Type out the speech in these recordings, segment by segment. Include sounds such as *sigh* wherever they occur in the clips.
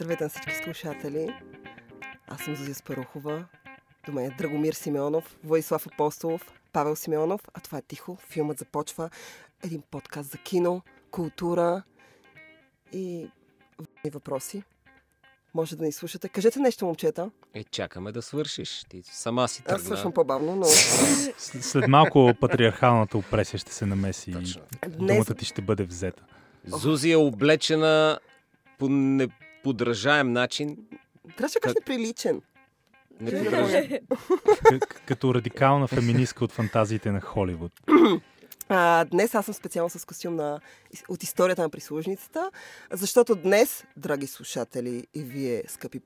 Здравейте на всички слушатели. Аз съм Зузия Спарухова. До мен е Драгомир Симеонов, Владислав Апостолов, Павел Симеонов, а това е Тихо. Филмът започва. Един подкаст за кино, култура и въпроси. Може да ни слушате. Кажете нещо, момчета. Е, чакаме да свършиш. Ти сама си тръгна. Аз свършвам по-бавно, но... След малко патриархалната опресия ще се намеси Точно. и думата ти ще бъде взета. Зузи е облечена по неподражаем начин. Трябваше да кажеш неприличен. Не Как? подража. К- като радикална феминистка от фантазиите на Холивуд. А, днес аз съм специално с костюм на, от историята на прислужницата, защото днес, драги слушатели и вие, скъпи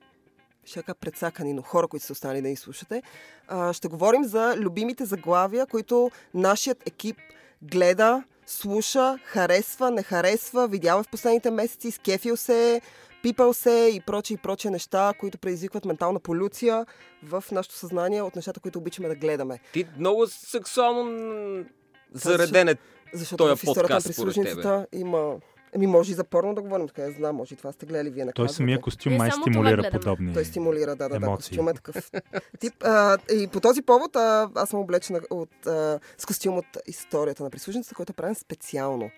шака предсакани, но хора, които са останали да ни слушате, а, ще говорим за любимите заглавия, които нашият екип гледа, слуша, харесва, не харесва, видял е в последните месеци, скефил се, пипал се и прочие и прочие неща, които предизвикват ментална полюция в нашето съзнание от нещата, които обичаме да гледаме. Ти много сексуално зареден е. Защото е в историята на подкаст, прислужницата има... Еми, може и за порно да говорим, така я знам, може и това сте гледали вие на Той самия костюм Ние май стимулира подобни. Той стимулира, да, да, да, костюм е такъв тип. А, и по този повод а, аз съм облечена от, а, с костюм от историята на прислужницата, който е правен специално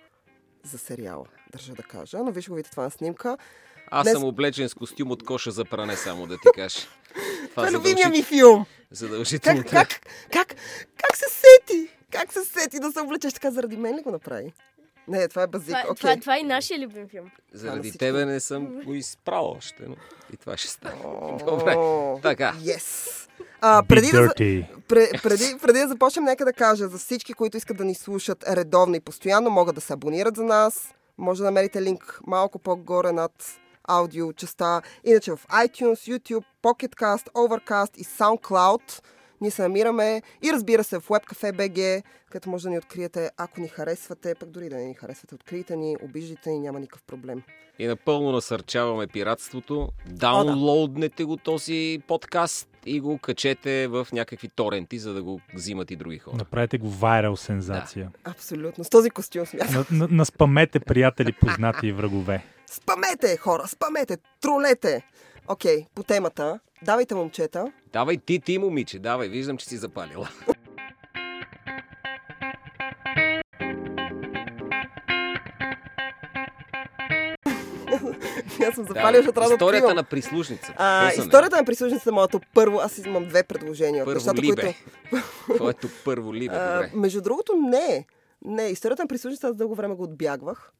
за сериала, държа да кажа. Но виж го видите това на снимка. Аз Днес- съм облечен с костюм от коша за пране, само да ти кажа. *laughs* Това е любимия ми филм. Задължително. Как, как, как, как се сети? Как се сети да се облечеш така заради мен ли го направи? Не, това е базик. Това, Окей. това, това е нашия любим филм. Заради всички. тебе не съм го изправил още, но и това ще стане. Добре, така. Yes. А, преди, да, за- dirty. пре- преди, преди да започнем, нека да кажа за всички, които искат да ни слушат редовно и постоянно, могат да се абонират за нас. Може да намерите линк малко по-горе над аудио частта. Иначе в iTunes, YouTube, Pocket Cast, Overcast и SoundCloud ние се намираме и разбира се в WebCafe BG, където може да ни откриете, ако ни харесвате, пък дори да не ни харесвате, открийте ни, обиждайте ни, няма никакъв проблем. И напълно насърчаваме пиратството. Даунлоуднете го този подкаст и го качете в някакви торенти, за да го взимат и други хора. Направете го вайрал сензация. Абсолютно. С този костюм смятам. На, на, наспамете приятели, познати и врагове. Спамете, хора, спамете, тролете. Окей, по темата. Давайте, момчета. Давай ти, ти, момиче, давай, виждам, че си запалила. Аз съм запалил, защото трябва да Историята на прислужницата. А, историята на прислужницата е моето първо. Аз имам две предложения. Първо нещата, либе. които... *laughs* Твоето първо либе, А, добре. между другото, не. Не, историята на прислужницата аз дълго време го отбягвах.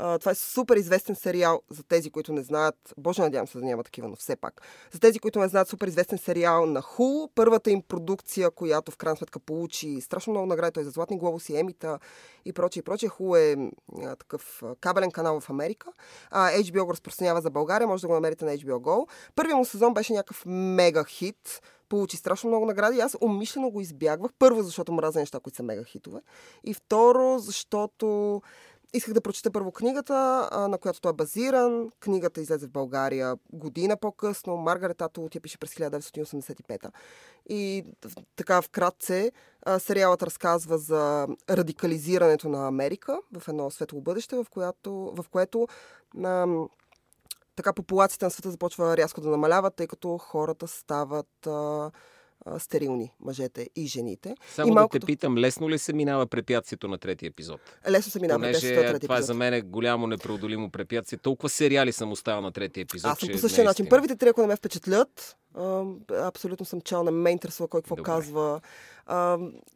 Това е супер известен сериал за тези, които не знаят. Боже, надявам се да няма такива, но все пак. За тези, които не знаят, супер известен сериал на Хул. Първата им продукция, която в крайна сметка получи страшно много награди. Той е за Златни глобуси, Емита и прочее, и прочее. Хул е а, такъв кабелен канал в Америка. А, HBO го разпространява за България. Може да го намерите на HBO Go. Първият му сезон беше някакъв мега хит. Получи страшно много награди. Аз умишлено го избягвах. Първо, защото мразя неща, които са мега хитове. И второ, защото исках да прочета първо книгата, на която той е базиран. Книгата излезе в България година по-късно. Маргарет Атол тя пише през 1985. И така вкратце сериалът разказва за радикализирането на Америка в едно светло бъдеще, в, която, в което ам, така популацията на света започва рязко да намалява, тъй като хората стават а, а, стерилни, мъжете и жените. Само и да малкото- те питам, лесно ли се минава препятствието на третия епизод? Лесно се минава Понеже третия това е епизод. за мен е голямо непреодолимо препятствие. Толкова сериали съм оставил на третия епизод, Аз съм по същия начин. Първите три, ако не ме впечатлят, а, абсолютно съм чал, не ме интересува кой какво Добре. казва.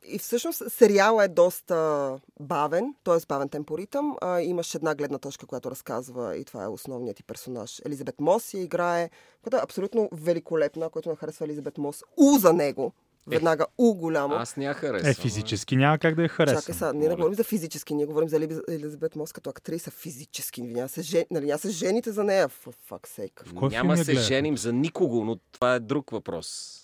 И всъщност сериала е доста бавен, т.е. бавен темпоритъм. А, имаш една гледна точка, която разказва и това е основният ти персонаж. Елизабет Мос я играе, която е абсолютно великолепна, който не харесва Елизабет Мос. У за него. Веднага У голямо. Аз не я харесвам. Е, физически няма как да я харесам. Чакай сега, ние не говорим за физически, ние говорим за Елиз- Елизабет Мос като актриса физически. Няма се, жен... нали, няма се жените за нея. В кой Няма филм я се гледате? женим за никого, но това е друг въпрос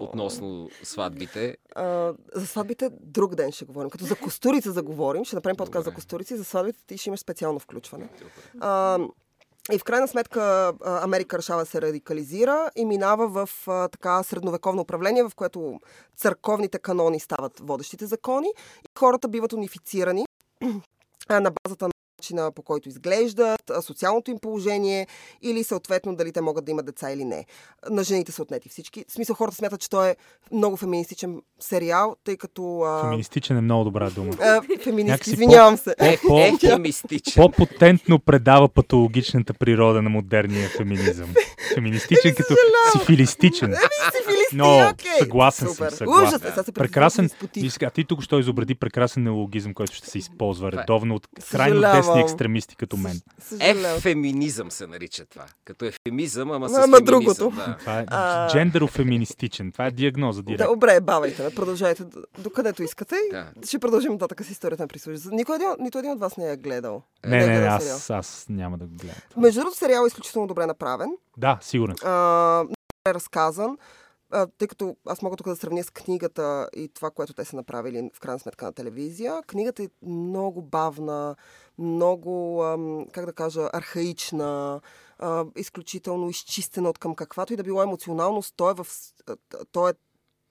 относно сватбите. А, за сватбите друг ден ще говорим. Като за костурица заговорим, ще направим подкаст за Добре. костурици. За сватбите ти ще имаш специално включване. А, и в крайна сметка Америка решава се радикализира и минава в така средновековно управление, в което църковните канони стават водещите закони и хората биват унифицирани на базата на начина по който изглеждат, социалното им положение или съответно дали те могат да имат деца или не. На жените са отнети всички. В смисъл хората смятат, че той е много феминистичен сериал, тъй като... А... Феминистичен е много добра дума. А, феминист, извинявам се. Е. По-потентно предава патологичната природа на модерния феминизъм. Феминистичен като сифилистичен. Сифилисти, Но, съгласен съм, съгласен. Ужас, сега се Прекрасен. а ти тук що изобреди прекрасен неологизъм, който ще се използва редовно от крайно. Десни екстремисти като мен. Ефеминизъм се нарича това. Като ефемизъм, ама с Ама другото. Да. Това е А. джендерофеминистичен. Това е диагноза директно. Добре, бавайте ме, продължайте до- докъдето искате. Да. Ще продължим нататък с историята на прислужица. Никой един, нито един от вас не е гледал. Не, не, не, сериал. аз, аз няма да го гледам. Между другото, сериал е изключително добре направен. Да, сигурен. А, е разказан. Тъй като аз мога тук да сравня с книгата и това, което те са направили в крайна сметка на телевизия. Книгата е много бавна, много, как да кажа, архаична, изключително изчистена от към каквато и да било емоционалност. То е, в, с- а, то е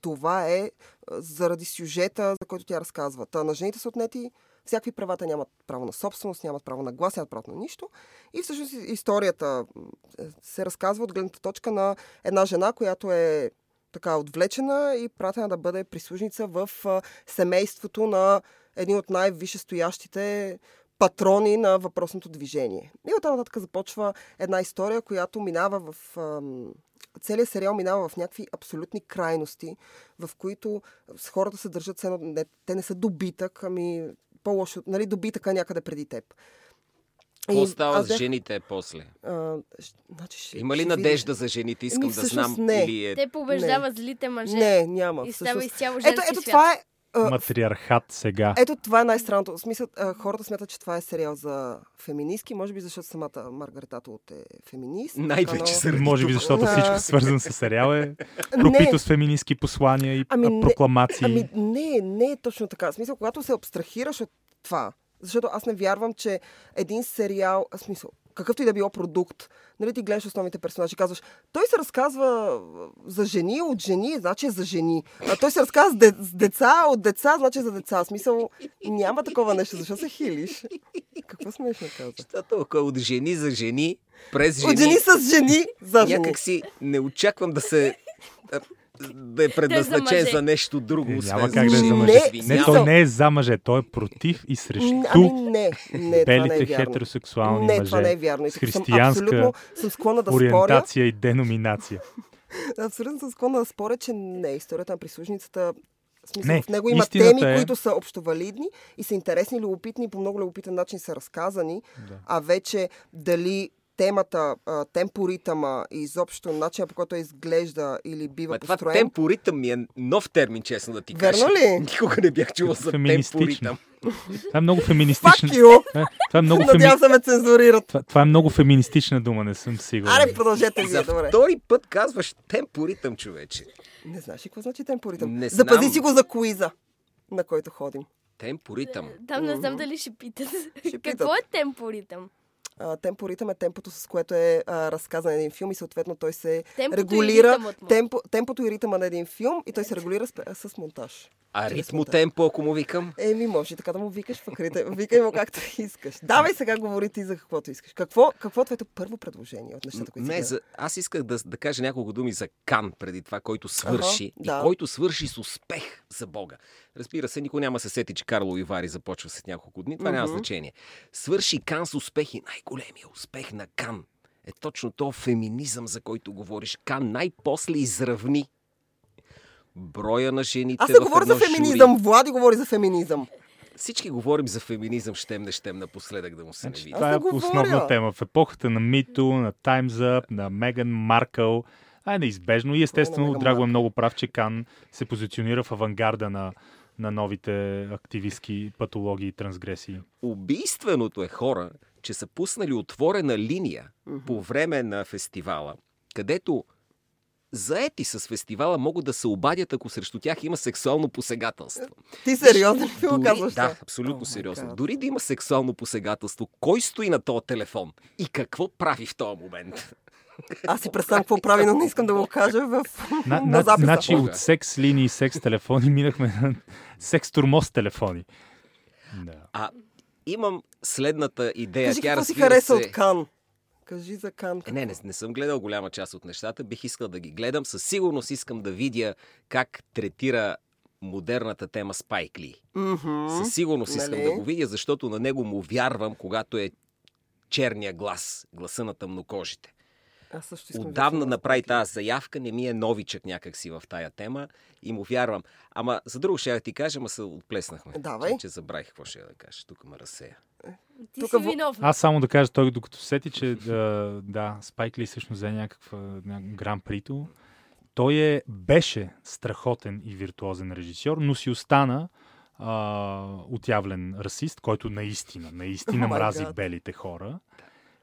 това е заради сюжета, за който тя разказва. Та на жените са отнети всякакви права, те нямат право на собственост, нямат право на глас, нямат право на нищо. И всъщност историята м, се разказва от гледната точка на една жена, която е така отвлечена и пратена да бъде прислужница в семейството на един от най-висшестоящите патрони на въпросното движение. И оттам нататък започва една история, която минава в... Целият сериал минава в някакви абсолютни крайности, в които с хората се държат, те не са добитък, ами по-лошо, нали, добитъка някъде преди теб. Какво И става аз с жените после? а, значи, ще, Има ли ще надежда видиш. за жените? Искам Еми, да знам. не. Или е... Те побеждават злите мъже. Не, няма. И става изцяло Ето, ето това е... Матриархат сега. Ето това е най-странното. В смисъл, хората смятат, че това е сериал за феминистки, може би защото самата Маргарета Атлут е феминист. Най-вече но- заради Може би защото всичко свързано с сериал е *laughs* Не, пропито с феминистки послания и Ами а, не- прокламации. Ами не, не е точно така. В смисъл, когато се абстрахираш от това, защото аз не вярвам, че един сериал, в смисъл, какъвто и да било продукт, нали ти гледаш основните персонажи, казваш, той се разказва за жени, от жени, значи е за жени. А той се разказва с, де, с деца, от деца, значи е за деца. В смисъл, няма такова нещо. Защо се хилиш? Какво смешно каза? Защото от жени за жени, през жени, От жени с жени, за жени. някак си не очаквам да се да е предназначен мъже. за нещо друго. Няма как да е за Не, мъже. Не, Извинявам. той не е за мъже, той е против и срещу Ами не, не, това не белите е вярно. хетеросексуални не, мъже. това не е вярно. И с съм християнска абсолютно съм склонна да споря. ориентация и деноминация. *laughs* Абсолютно съм склонна да споря, че не. Историята на прислужницата в смисъл, Не, в него има теми, е- които са общовалидни и са интересни, любопитни и по много любопитен начин са разказани, Да. а вече дали темата, а, темпоритъма и изобщо начина по който изглежда или бива Ма това построен. темпоритъм ми е нов термин, честно да ти Верно кажа. ли? *laughs* Никога не бях чувал за темпоритъм. Това е много феминистична. Това е- Това е много, феми... Надявам се ме цензурират. това, това е много феминистична дума, не съм сигурен. Аре, продължете За вие, добре. втори път казваш темпоритъм, човече. Не знаеш ли какво значи темпоритъм? Не Запази знам. си го за куиза, на който ходим. Темпоритъм. Там не знам дали ще питат. Ще Какво питат. е темпоритъм? А, темпоритъм е темпото, с което е а, разказан един филм и съответно той се Темпото и регулира му. темпо, темпото и ритъма на един филм и той се регулира с, с монтаж. А ритмо темпо, ако му викам? Еми, може и така да му викаш в акрите. Викай му както *laughs* искаш. Давай сега говори ти за каквото искаш. Какво, какво е твоето първо предложение от нещата, които си Не, за... аз исках да, да кажа няколко думи за Кан преди това, който свърши Ага, да. и който свърши с успех за Бога. Разбира се, никой няма се сети, че Карло Ивари започва след няколко дни. Това няма Мгм. значение. Свърши Кан с успех и най-големия успех на Кан е точно то феминизъм, за който говориш. Кан най-после изравни броя на жените Аз не говоря за феминизъм. жури. Влади говори за феминизъм. Всички говорим за феминизъм, щем не щем напоследък да му се не Значи, види. това е не основна тема. В епохата на Мито, на Time's Up, на Меган Маркъл. А е неизбежно. И естествено, Драго е много прав, че Кан се позиционира в авангарда на, на новите активистки патологии и трансгресии. Убийственото е хора, че са пуснали отворена линия по време на фестивала, където заети с фестивала могат да се обадят, ако срещу тях има сексуално посегателство. Ти сериозно ли го казваш? да, абсолютно my сериозно. Дори да има сексуално посегателство, кой стои на този телефон и какво прави в този момент? Аз си представям какво прави, но не искам да го кажа в На, на на, записа. значи от секс линии и секс телефони минахме на секс турмоз телефони. Да. А имам следната идея. Кажи Тя какво си хареса се... от Кан. Кажи за Кан. Е, Не, не, не съм гледал голяма част от нещата. Бих искал да ги гледам. Със сигурност искам да видя как третира модерната тема Спайк Ли. Мгм. Със сигурност искам Нали? да го видя, защото на него му вярвам, когато е черния глас, гласа на тъмнокожите. Аз също искам да Отдавна видя направи тази заявка, не ми е новичък някакси в тая тема и му вярвам. Ама за друго ще я ти кажа, ма се отплеснахме. Давай. Че, че забравих какво ще я да кажа. Тук ме разсея. Ти Тук си виновен. Аз само да кажа, той докато се сети, че *laughs* да, да Спайк Ли всъщност взе някаква ня- гран прито. Той е, беше страхотен и виртуозен режисьор, но си остана а, отявлен расист, който наистина, наистина *laughs* Oh мрази God. белите хора.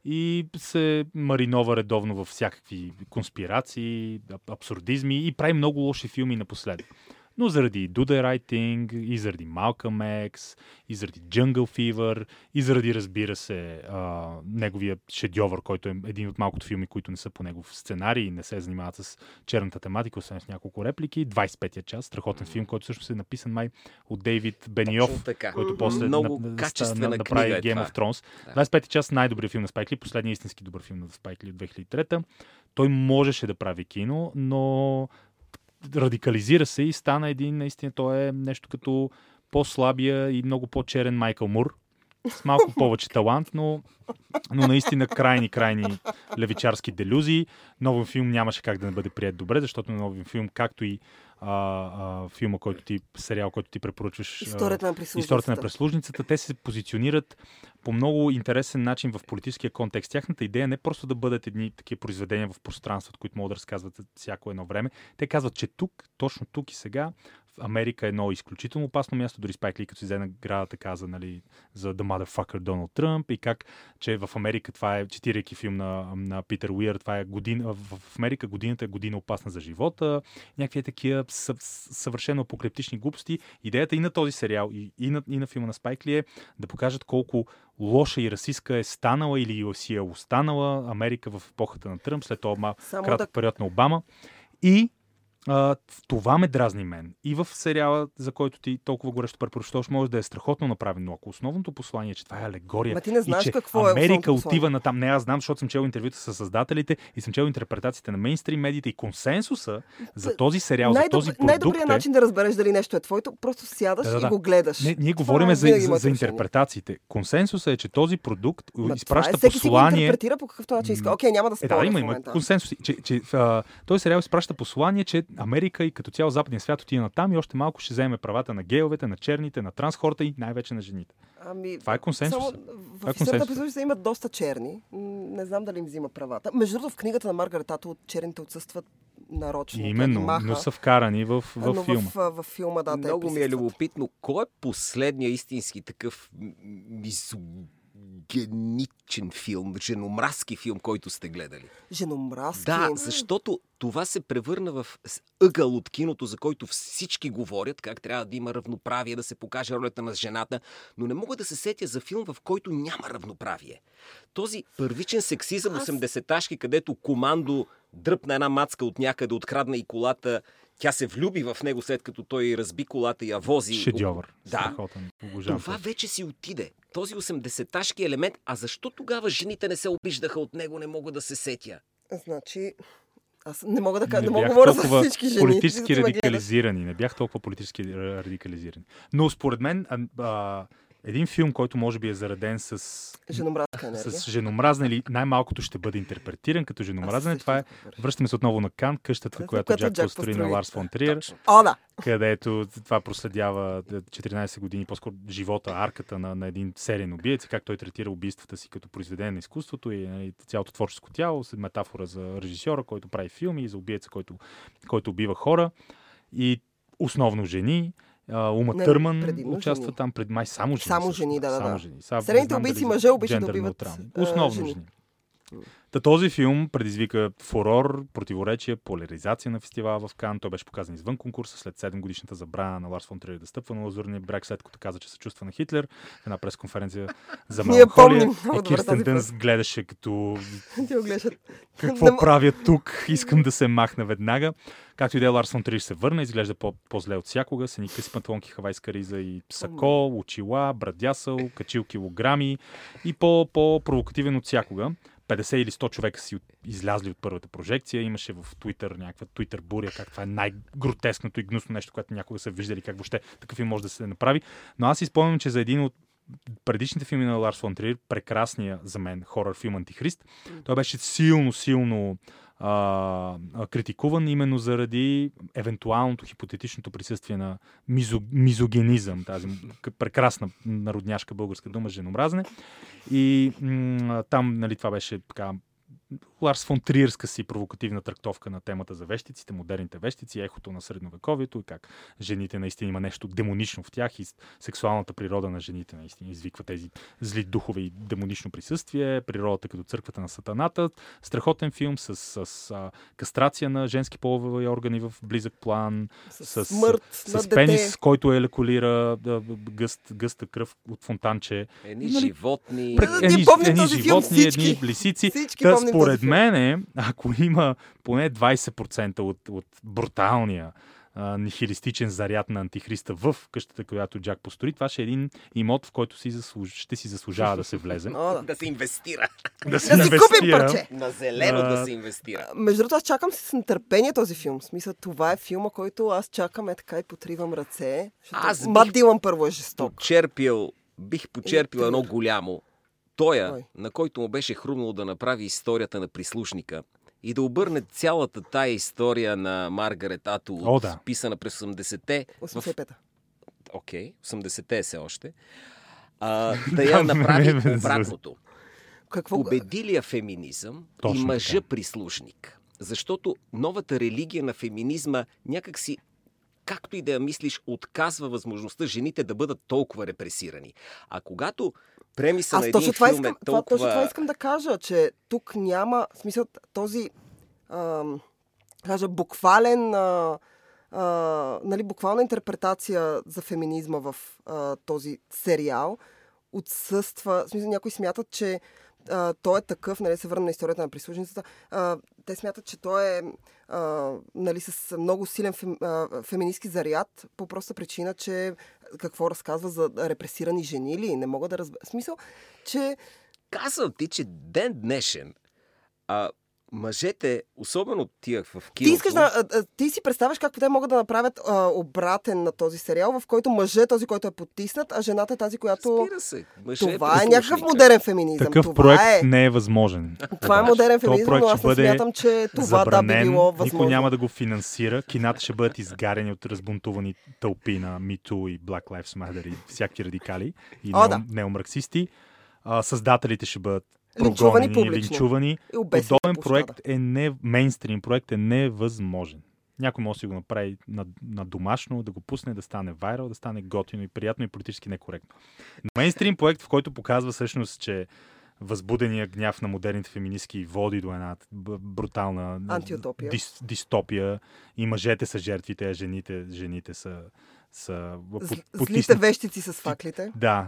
И се маринова редовно в всякакви конспирации, аб- абсурдизми и прави много лоши филми напоследък. Но заради Do the Right Thing, и заради Malcolm X, и заради Jungle Fever, и заради, разбира се, а, неговия шедьовър, който е един от малкото филми, които не са по негов сценарий и не се занимават с черната тематика, освен с няколко реплики. 25-я час, страхотен филм, който всъщност е написан май от Дейвид Бениов, който после Много на- на- направи е Game това. of Thrones. Да. 25 час най-добрият филм на Спайк Ли, последният истински добър филм на Спайк Ли от 2003. Той можеше да прави кино, но радикализира се и стана един, наистина, той е нещо като по-слабия и много по-черен Майкъл Мур. С малко *laughs* повече талант, но, но наистина крайни, крайни левичарски делюзии. Новен филм нямаше как да не бъде прият добре, защото новен филм, както и а, а, филма, който ти, сериал, който ти препоръчваш, Историята на прислужницата. Историята на прислужницата, те се позиционират по много интересен начин в политическия контекст. Тяхната идея е не просто да бъдат едни такива произведения в пространството, които могат да разказват всяко едно време. Те казват, че тук, точно тук и сега, Америка е едно изключително опасно място. Дори Спайк Ли, като си взе наградата, каза нали, за The Motherfucker Доналд Тръмп и как, че в Америка това е, цитирайки филм на, на Питер Уиър, това е година, в Америка годината е година опасна за живота, някакви такива съв, съвършено апокалиптични глупости. Идеята и на този сериал, и, и, на, и на филма на Спайк Ли е да покажат колко лоша и расистска е станала или си е останала Америка в епохата на Тръмп, след това Само кратък да- период на Обама. И а, това ме дразни мен. И в сериала, за който ти толкова горещо препоръчваш, може да е страхотно направен, но ако основното послание е, че това е алегория Ма ти не знаеш и че какво е Америка послание. отива на там. Не, аз знам, защото съм чел интервюта с създателите и съм чел интерпретациите на мейнстрим медиите и консенсуса за този сериал, за този Най-добри, продукт най-добрият е... начин да разбереш дали нещо е твоето, просто сядаш Да, да, да. и го гледаш. Не, ние Това говорим за, винаги за, за интерпретациите. Консенсусът е, че този продукт Ма това изпраща е, всеки послание. интерпретира по какъвто начин иска. Окей, няма да Е, споря да, има, има консенсус. Че, че, а, този сериал изпраща послание, че Америка и като цяло западния свят отива на там и още малко ще вземе правата на гейовете, на черните, на трансхорта и най-вече на жените. Ами, Това е консенсус. Само, Това е в историята прислужниците имат доста черни. Не знам дали им взима правата. Между другото, в книгата на Маргарет Атвуд черните отсъстват нарочно. Именно, маха. но са вкарани в, в но филма. В, в, филма, да, Много ми е любопитно. Кой е последния истински такъв м- мизогеничен филм, женомразки филм, който сте гледали? Женомразки. Да, защото това се превърна в ъгъл от киното, за който всички говорят, как трябва да има равноправие, да се покаже ролята на жената, но не мога да се сетя за филм, в който няма равноправие. Този първичен сексизъм Аз- 80-ташки, където командо дръпна една мацка от някъде, открадна и колата, тя се влюби в него след като той разби колата и я вози. Шедьовър. Да. Страхотен. Това вече си отиде. Този 80-ташки елемент. А защо тогава жените не се обиждаха от него, не мога да се сетя? Значи, аз не мога да кажа, не, не мога да говоря за всички жени. политически радикализирани. Не бях толкова политически ра- радикализирани. Но според мен а, а, един филм, който може би е зареден с, Женомразка енергия. с женомразна или най-малкото ще бъде интерпретиран като женомразен, също това е. Връщаме се отново на Кан, къщата, Където- която която Джак Джак построи на. Ларс фон Триер, Точно. О, да! където това проследява 14 години, по-скоро живота, арката на, на един сериен убиец и как той третира убийствата си като произведение на изкуството и, нали, цялото творческо тяло, метафора за режисьора, който прави филми и за убиеца, който, който убива хора. И основно жени. Ума Не, Търман предимно участва жени. там пред май само жени. Само всъщност, жени, да, да, само да. жени. Сега Средните убийци мъже обичат да убиват, Основно жени. жени. Та този филм предизвика фурор, противоречие, поляризация на фестивала в Кан. Той беше показан извън конкурса след 7 годишната забрана на Ларс фон Триер да стъпва на лазурния бряг, след като каза, че се чувства на Хитлер. В една пресконференция за меланхолия. И Кирстен Дънс гледаше като какво правя тук, искам да се махна веднага. Както и да е, Ларс фон Триер се върна, изглежда по- по-зле от всякога, с едни къси панталонки, хавайска риза и сако, очила, брадясъл, качил килограми и по-провокативен от всякога. 50 или 100 човека си излязли от първата прожекция. Имаше в Твитър някаква Твитър буря, как това е най-гротескното и гнусно нещо, което някога са виждали, как въобще такъв филм може да се направи. Но аз си спомням, че за един от предишните филми на Ларс фон Триер, прекрасния за мен хорър филм Антихрист, той беше силно, силно а, критикуван именно заради евентуалното хипотетичното присъствие на мизо, мизогенизъм, тази прекрасна народняшка българска дума, женомразне. И м- там, нали, това беше така Ларс фон Триерска си провокативна трактовка на темата за вещиците, модерните вещици, ехото на средновековието и как жените наистина има нещо демонично в тях и с- сексуалната природа на жените наистина извиква тези зли духове и демонично присъствие, природата като църквата на сатаната. Страхотен филм с, с а, кастрация на женски полови органи в близък план, с, смърт с, на с дете. пенис, който елекулира да, гъст, гъста кръв от фонтанче. Едни Нали, животни. Пред- този филм животни, едни лисици. Всички помним според мен, ако има поне 20% от, от бруталния а, нихилистичен заряд на антихриста в къщата, която Джак построи, това ще е един имот, в който си заслуж... ще си заслужава да се влезе. О, да. Се инвестира. да се Да си купим инвестира. парче. На зелено А, да се инвестира. Между другото, аз чакам с нетърпение този филм. В смисъл, това е филма, който аз чакам е така и потривам ръце. Защото Аз Мат бих- Дилан първо е жесток. Почерпил, бих почерпил едно голямо. Тоя, Кой? на който му беше хрумнало да направи историята на прислушника и да обърне цялата тая история на Маргарет Атул, О, да. писана през 80-те. в 85-та. окей, 80-те е все още, а, *laughs* да я направи обратното. Какво? Победилия феминизъм Точно и мъжа така. прислушник. Защото новата религия на феминизма някакси както и да я мислиш, отказва възможността жените да бъдат толкова репресирани. А когато премиса на Аз един точно това, филм искам, е това, точно толкова... това искам да кажа, че тук няма, в смисъл, този, ам, кажа, буквален, а, а, нали, буквална интерпретация за феминизма в а, този сериал отсъства. В смисъл, някои смятат, че а, той е такъв, нали, се върна на историята на прислужницата, а, те смятат, че той е а, нали, с много силен фем, а, феминистски заряд, по проста причина, че какво разказва за репресирани жени ли? Не мога да разбера. В смисъл, че Казвам ти, че ден днешен а, мъжете, особено тия в киното... ти искаш да. Ти си представяш как те могат да направят а, обратен на този сериал, в който мъжът е този, който е потиснат, а жената е тази, която. Разбира се. Мъже Това е някакъв модерен феминизъм. Такъв това проект е. не е възможен. Това е модерен феминизъм, проект но аз не смятам, че това да би забранен, било Никой възможно. няма да го финансира. Кината ще бъдат изгарени от разбунтувани тълпи на MeToo и Black Lives Matter и всякакви радикали и О, нео, да. неомарксисти. А, създателите ще бъдат прогонени, линчувани. И обесени на Подобен проект е не, мейнстрим проект е невъзможен. Някой може да си го направи на, на домашно, да го пусне, да стане вайрал, да стане готино и приятно и политически некоректно. Но мейнстрим *laughs* проект, в който показва всъщност, че възбудения гняв на модерните феминистки води до една брутална дис, дистопия и мъжете са жертвите, а жените, жените са, са по- Злите вещици с факлите. да,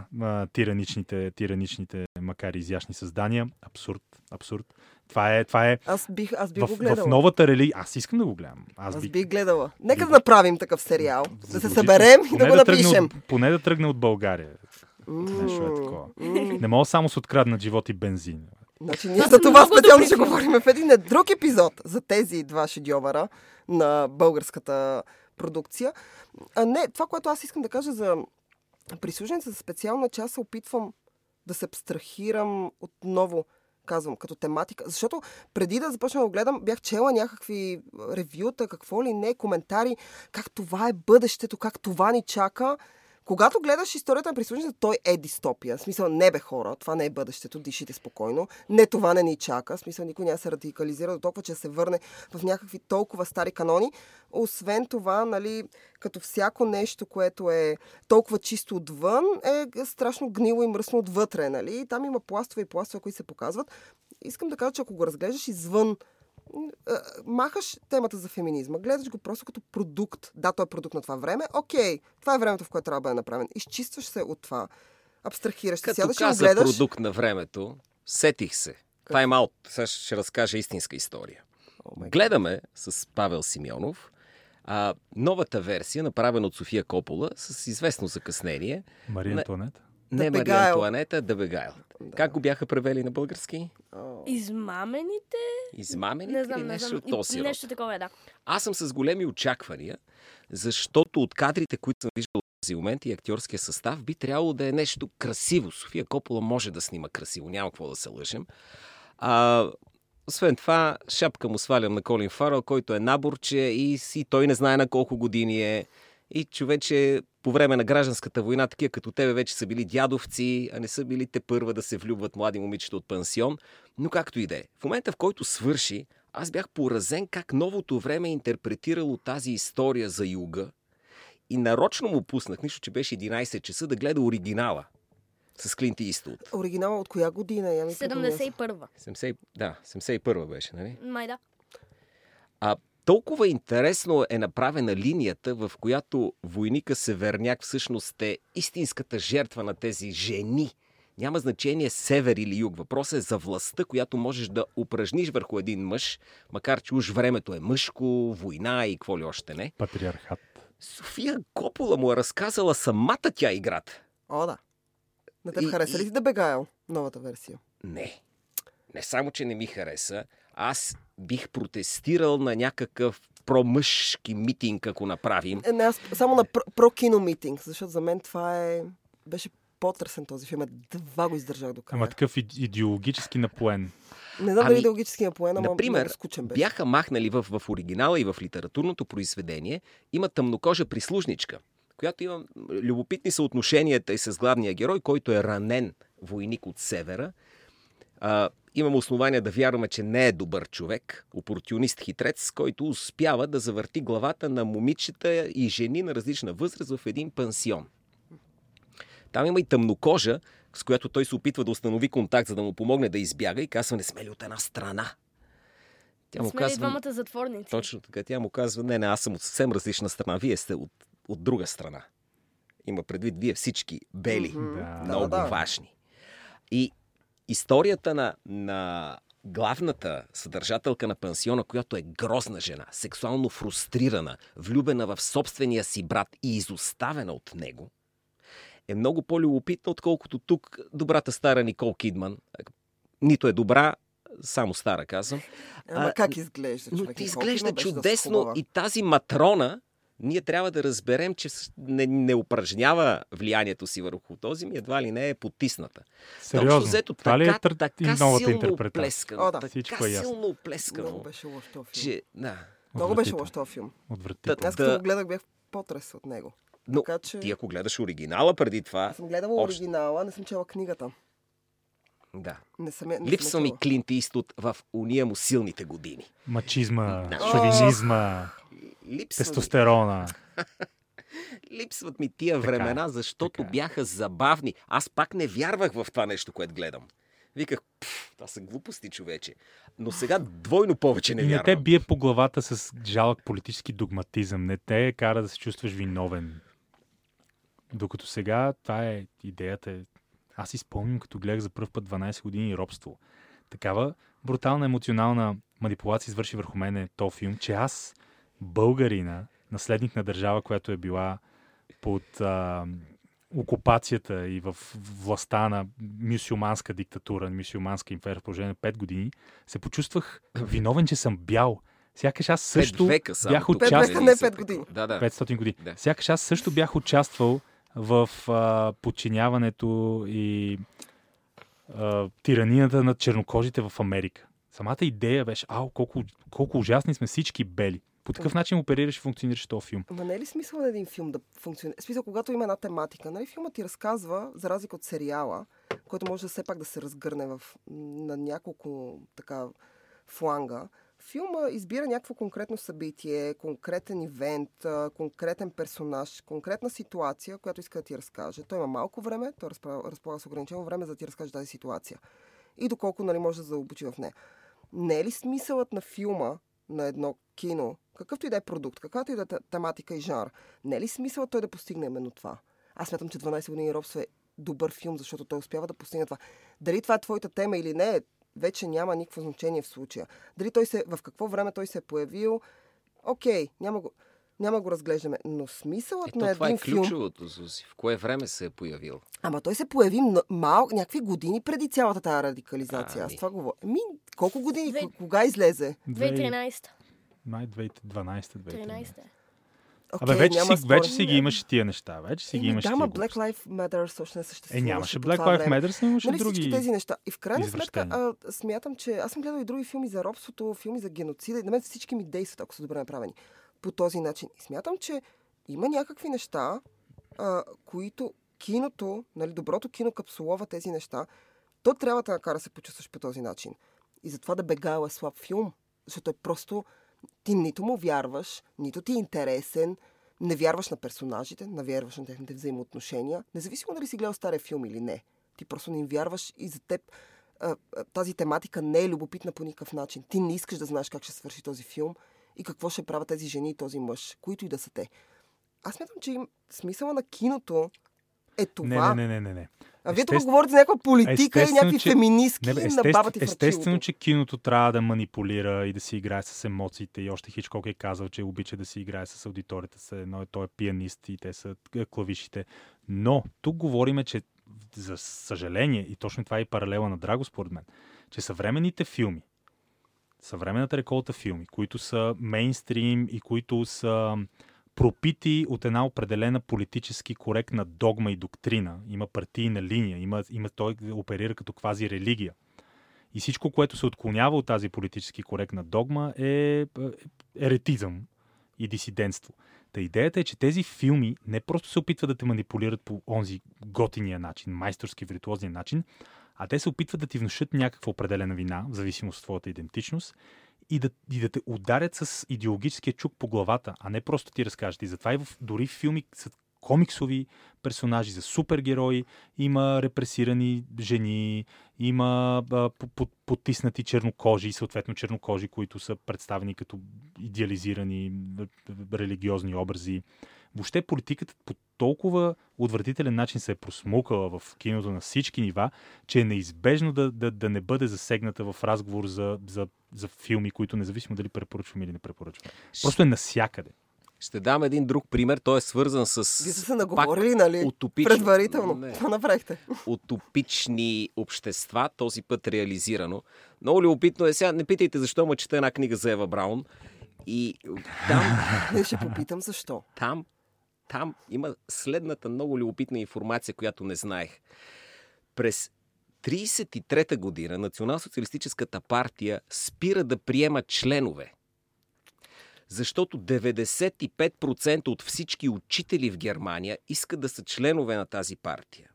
тираничните, тираничните, макар и изящни създания. Абсурд, абсурд. Това е, това е Аз бих, аз бих в, го в гледала. новата религия. Аз искам да го гледам. Аз, Аз бих, бих гледала. Нека да направим такъв сериал. Да се съберем и да го напишем. От, поне да тръгне от България. Нещо е такова. Не мога само с откраднат живот и бензин. Значи ние за това специално ще говорим в един друг епизод за тези два шедьовъра на българската продукция. А не, това, което аз искам да кажа за прислужницата специално, е, че аз се опитвам да се абстрахирам отново, казвам, като тематика. Защото преди да започна да го гледам, бях чела някакви ревюта, какво ли не, коментари, как това е бъдещето, как това ни чака. Когато гледаш историята на прислужницата, той е дистопия. В смисъл, не бе хора, това не е бъдещето, дишите спокойно. Не, това не ни чака. В смисъл, никой няма се радикализира до толкова, че се върне в някакви толкова стари канони. Освен това, нали, като всяко нещо, което е толкова чисто отвън, е страшно гнило и мръсно отвътре, нали? Там има пластове и пластове, които се показват. искам да кажа, че ако го разглеждаш извън махаш темата за феминизма, гледаш го просто като продукт. Да, той е продукт на това време. Окей, това е времето, в което трябва да бъде направен. Изчистваш се от това. Абстрахираш се. Като Сядаш и го гледаш. продукт на времето, сетих се. Тайм аут. Сега ще разкажа истинска история. Май Гледаме с Павел Симеонов а, новата версия, направена от София Копола, с известно закъснение. Мария Не. Антуанета. Не Мария. Антуанета, Да Бегайл. Да. Как го бяха превели на български? Измамените? Измамени Не знам, или не нещо знам. от този? Нещо такова е, да. Аз съм с големи очаквания, защото от кадрите, които съм виждал в този момент и актьорския състав, би трябвало да е нещо красиво. София Копола може да снима красиво, няма какво да се лъжем. А, освен това, шапка му свалям на Колин Фарел, който е наборче и си той не знае на колко години е. И човече по време на гражданската война, такива като тебе вече са били дядовци, а не са били те първа да се влюбват млади момичета от пансион. Но както и да е. В момента, в който свърши, аз бях поразен как новото време е интерпретирало тази история за юга и нарочно му пуснах, нищо, че беше 11 часа, да гледа оригинала с Клинт Иствуд. Оригинала от коя година? Я ми припомня. 71-а. 70, да, 71 беше, нали? Май да. А толкова интересно е направена линията, в която войника Северняк всъщност е истинската жертва на тези жени. Няма значение север или юг. Въпросът е за властта, която можеш да упражниш върху един мъж, макар че уж времето е мъжко, война и какво ли още не. Патриархат. София Копола му е разказала самата тя играта. О, да. На теб И- хареса ли и- ти да бегаел? Новата версия. Не. Не само, че не ми хареса, аз бих протестирал на някакъв промъжки митинг, ако направим. Е, не, аз само на про, про кино митинг, защото за мен това е... Беше по-търсен този филм. Два го издържах до края. Ама такъв иде- идеологически напоен. Не знам Ами, дали идеологически на поена, но Например, скучен беше. бяха махнали в, в оригинала и в литературното произведение, има тъмнокожа прислужничка, която има любопитни съотношенията и с главния герой, който е ранен войник от севера. А, имам основания да вярваме, че не е добър човек, опортюнист хитрец, който успява да завърти главата на момичета и жени на различна възраст в един пансион. Там има и тъмнокожа, с която той се опитва да установи контакт, за да му помогне да избяга и казва, не сме ли от една страна? Тя му Сме ли казва, двамата затворници? точно така, тя му казва, не, не, аз съм от съвсем различна страна, вие сте от, от друга страна. Има предвид, вие всички бели. Да. много да. важни. И историята на, на главната съдържателка на пансиона, която е грозна жена, сексуално фрустрирана, влюбена в собствения си брат и изоставена от него, е много по-любопитна, отколкото тук добрата стара Никол Кидман. Нито е добра, само стара казвам. Ама а, как изглежда Но човек? ти Никол изглежда чудесно и тази матрона, ние трябва да разберем, че не, не упражнява влиянието си върху този ми, едва ли не е потисната. Сериозно. взето, Това така, ли е тър... така и новата интерпретация? оплескано, О, да. така е силно оплескано, Много беше лош този филм. че... Да. Много беше лош този филм. Отвратително. Аз Да. като го гледах бях потрес от него. Но Така че... ти ако гледаш оригинала преди това, Аз съм гледала Общо. оригинала, не съм чела книгата. да. Не съм, не Липсва ми. Клинт Иствуд в уния му силните години. Мачизма, Да. шовинизма, Липсва ми, тестостерона. *laughs* липсват ми тия Така времена, защото така бяха забавни. Аз пак не вярвах в това нещо, което гледам. Виках, «Пф, това са глупости, човече. Но сега двойно повече не И не вярвам. те бие по главата с жалък политически догматизъм. Не те кара да се чувстваш виновен. Докато сега, това е идеята. Е... Аз си спомням, като гледах за първ път 12 години робство. Такава брутална емоционална манипулация извърши върху мене то филм, че аз, българина, наследник на държава, която е била под а, окупацията и в властта на мюсюлманска диктатура, мюсюлманска империя в продължение на 5 години, се почувствах *clears throat* виновен, че съм бял. Сякаш аз също века бях участвал. не са пет така. години. Да, да. 500 години. Да. Сякаш аз също бях участвал в а, подчиняването и а, тиранията на чернокожите в Америка. Самата идея беше, ау, колко, колко ужасни сме всички бели. По такъв начин оперираш и функционираш този филм. Ама не е ли смисъл на един филм да функционира? Смисъл, когато има една тематика, нали, филмът ти разказва, за разлика от сериала, който може да все пак да се разгърне в, на няколко така фланга, филма избира някакво конкретно събитие, конкретен ивент, конкретен персонаж, конкретна ситуация, която иска да ти разкаже. Той има малко време, той разполага с ограничено време за да ти разкаже тази ситуация. и доколко нали, може да заобучи в нея. Не е ли смисълът на филма, на едно кино, какъвто и да е продукт, каквато и да е те- тематика и жанр, не е ли смисълът той да постигне именно това? Аз смятам, че 12 години робство е добър филм, защото той успява да постигне това. Дали това е твоята тема или не, вече няма никакво значение в случая. Дали той се, в какво време той се е появил, окей, няма го, няма го разглеждаме. Но смисълът Ето на това е един филм... ключовото, Зузи. В кое време се е появил? Ама той се появи мал, някакви години преди цялата тази радикализация. Аз Ами. това говоря. Ми, колко години? Две- Ко- Кога излезе? 2013. Май 2012 2013 13. Okay, Абе, вече, си, спор. вече си ги имаше тия неща. Вече си ги имаше Да, тия ма глупости. Black Lives Matter също не съществуваше. Е, нямаше Black време. Matter, но имаше Нали всички други... тези неща. И в крайна сметка, а, смятам, че аз съм гледал и други филми за робството, филми за геноцида и на мен всички ми действат, ако са добре направени. По този начин. И смятам, че има някакви неща, а, които киното, нали, доброто кино капсулова тези неща, то трябва да накара да се почувстваш по този начин. И затова да бегала е слаб филм, защото е просто ти нито му вярваш, нито ти е интересен, не вярваш на персонажите, не вярваш на техните взаимоотношения, независимо дали си гледал стария филм или не. Ти просто не им вярваш и за теб а, а, тази тематика не е любопитна по никакъв начин. Ти не искаш да знаеш как ще свърши този филм и какво ще правят тези жени и този мъж, които и да са те. Аз смятам, че им, смисъла на киното е това. Не, не, не, не, не. А вие тук Естествено- говорите за някаква политика и някакви че- феминистки Не, бе, на естествено, бабата естествено, че киното трябва да манипулира и да си играе с емоциите. И още Хичкок е казал, че обича да си играе с аудиторията. С едно, той е пианист и те са е, клавишите. Но тук говориме, че за съжаление, и точно това е и паралела на Драго, според мен, че съвременните филми, съвременната реколта филми, които са мейнстрим и които са пропити от една определена политически коректна догма и доктрина. Има партийна линия, има, има, той оперира като квази религия. И всичко, което се отклонява от тази политически коректна догма е е, еретизъм и дисидентство. Та идеята е, че тези филми не просто се опитват да те манипулират по онзи готиния начин, майсторски, виртуозния начин, а те се опитват да ти внушат някаква определена вина, в зависимост от твоята идентичност, и да, и да те ударят с идеологическия чук по главата, а не просто ти разкажат. И затова и в, дори в филми са комиксови персонажи, за супергерои, има репресирани жени, има а, потиснати чернокожи, съответно чернокожи, които са представени като идеализирани религиозни образи. Въобще политиката по толкова отвратителен начин се е просмукала в киното на всички нива, че е неизбежно да, да, да не бъде засегната в разговор за, за, за филми, които независимо дали препоръчваме или не препоръчваме. Просто е насякъде. Ще дам един друг пример. Той е свързан с Вие сте се наговорили, нали? утопично. Предварително. Не. Това направихте. утопични общества, този път реализирано. Много любопитно е. Сега не питайте защо, ма чета една книга за Ева Браун. И там, *laughs* Не ще попитам защо. там, там има следната много любопитна информация, която не знаех. През 1933 година Национал-социалистическата партия спира да приема членове. Защото 95% от всички учители в Германия искат да са членове на тази партия.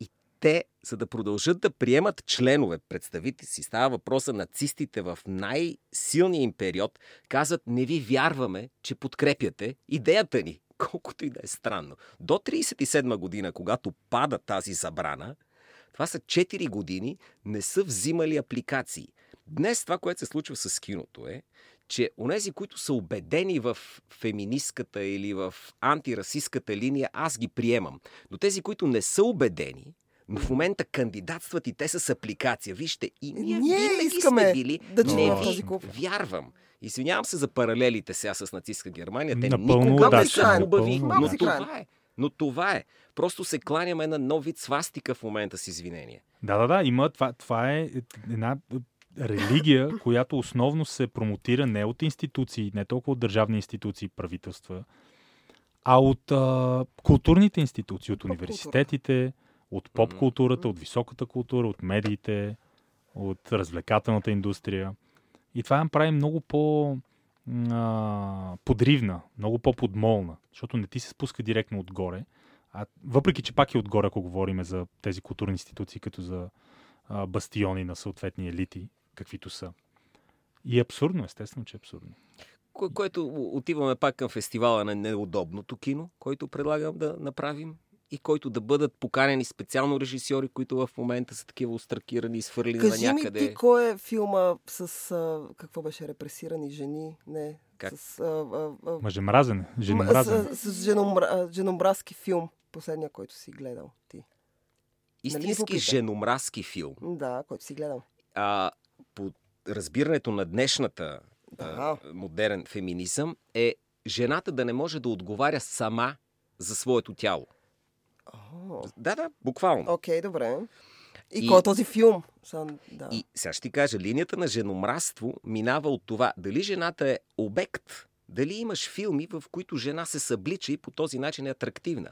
И те, за да продължат да приемат членове, представите си, става въпроса нацистите в най-силния им период, казват, не ви вярваме, че подкрепяте идеята ни. Колкото и да е странно. До 1937 година, когато пада тази забрана, това са 4 години, не са взимали апликации. Днес това, което се случва с киното е, че онези, които са убедени в феминистката или в антирасистската линия, аз ги приемам. Но тези, които не са убедени, но в момента кандидатстват и те са с апликация. Вижте, и ние, Ние винаги искаме сме били, да не ви вярвам. Извинявам се за паралелите сега с нацистска Германия. Те Напълно никога не са хубави, но това е. Но това е. Просто се кланяме на нов вид свастика в момента с извинение. Да, да, да, има. Това, това е една религия, която основно се промотира не от институции, не толкова от държавни институции, правителства, а от а, културните институции, от университетите, от поп-културата, от високата култура, от медиите, от развлекателната индустрия. И това я прави много по а, подривна, много по-подмолна, защото не ти се спуска директно отгоре. А, въпреки, че пак е отгоре, ако говорим за тези културни институции, като за а, бастиони на съответни елити, каквито са. И е абсурдно, естествено, че е абсурдно. Кое, което отиваме пак към фестивала на неудобното кино, който предлагам да направим. и който да бъдат поканени специално режисьори, които в момента са такива остракирани и свърлени Кажи на ми някъде. ти, кой е филма с, а, какво беше, репресирани жени? Не, Как? с... А, а, а, Мъжемразен, женомразен. С, с женомра, а, женомразки филм, последния, който си гледал ти. Нали Истински попита? женомразки филм. Да, който си гледал. А, разбирането на днешната Да. модерен феминизъм е жената да не може да отговаря сама за своето тяло. О, Да, да, буквално. Окей, добре. И, И- кой е този филм? Са, да. И сега ще ти кажа, линията на женомраство минава от това дали жената е обект, дали имаш филми, в които жена се съблича и по този начин е атрактивна.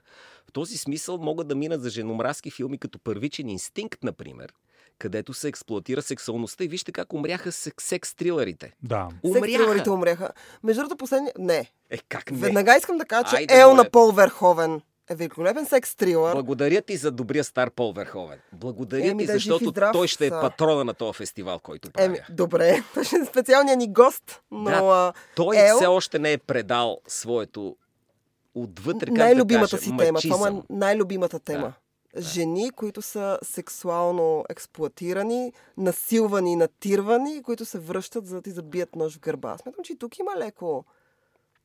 В този смисъл могат да минат за женомразки филми като Първичен инстинкт, например, където се експлуатира сексуалността и вижте как умряха секс, секс трилърите. Да. Секс-трилърите умряха. Между другото, последния... Не. Е, как не? Веднага искам да кажа, че Айде, Ел на Пол Верховен е великолепен секс-трилър. Благодаря ти за добрия стар Пол Верховен. Благодаря Еми, ти, да е защото здрав, той ще е патрона на този фестивал, който правя. Еми, добре. *laughs* Той ще е специалният ни гост, но... Да. Той Ел- все още не е предал своето отвътре, как най-любимата да кажа, си тема. Това е най-любимата тема. Жени, които са сексуално експлуатирани, насилвани, натирвани, които се връщат за да ти забият нож в гърба. Смятам, че и тук има леко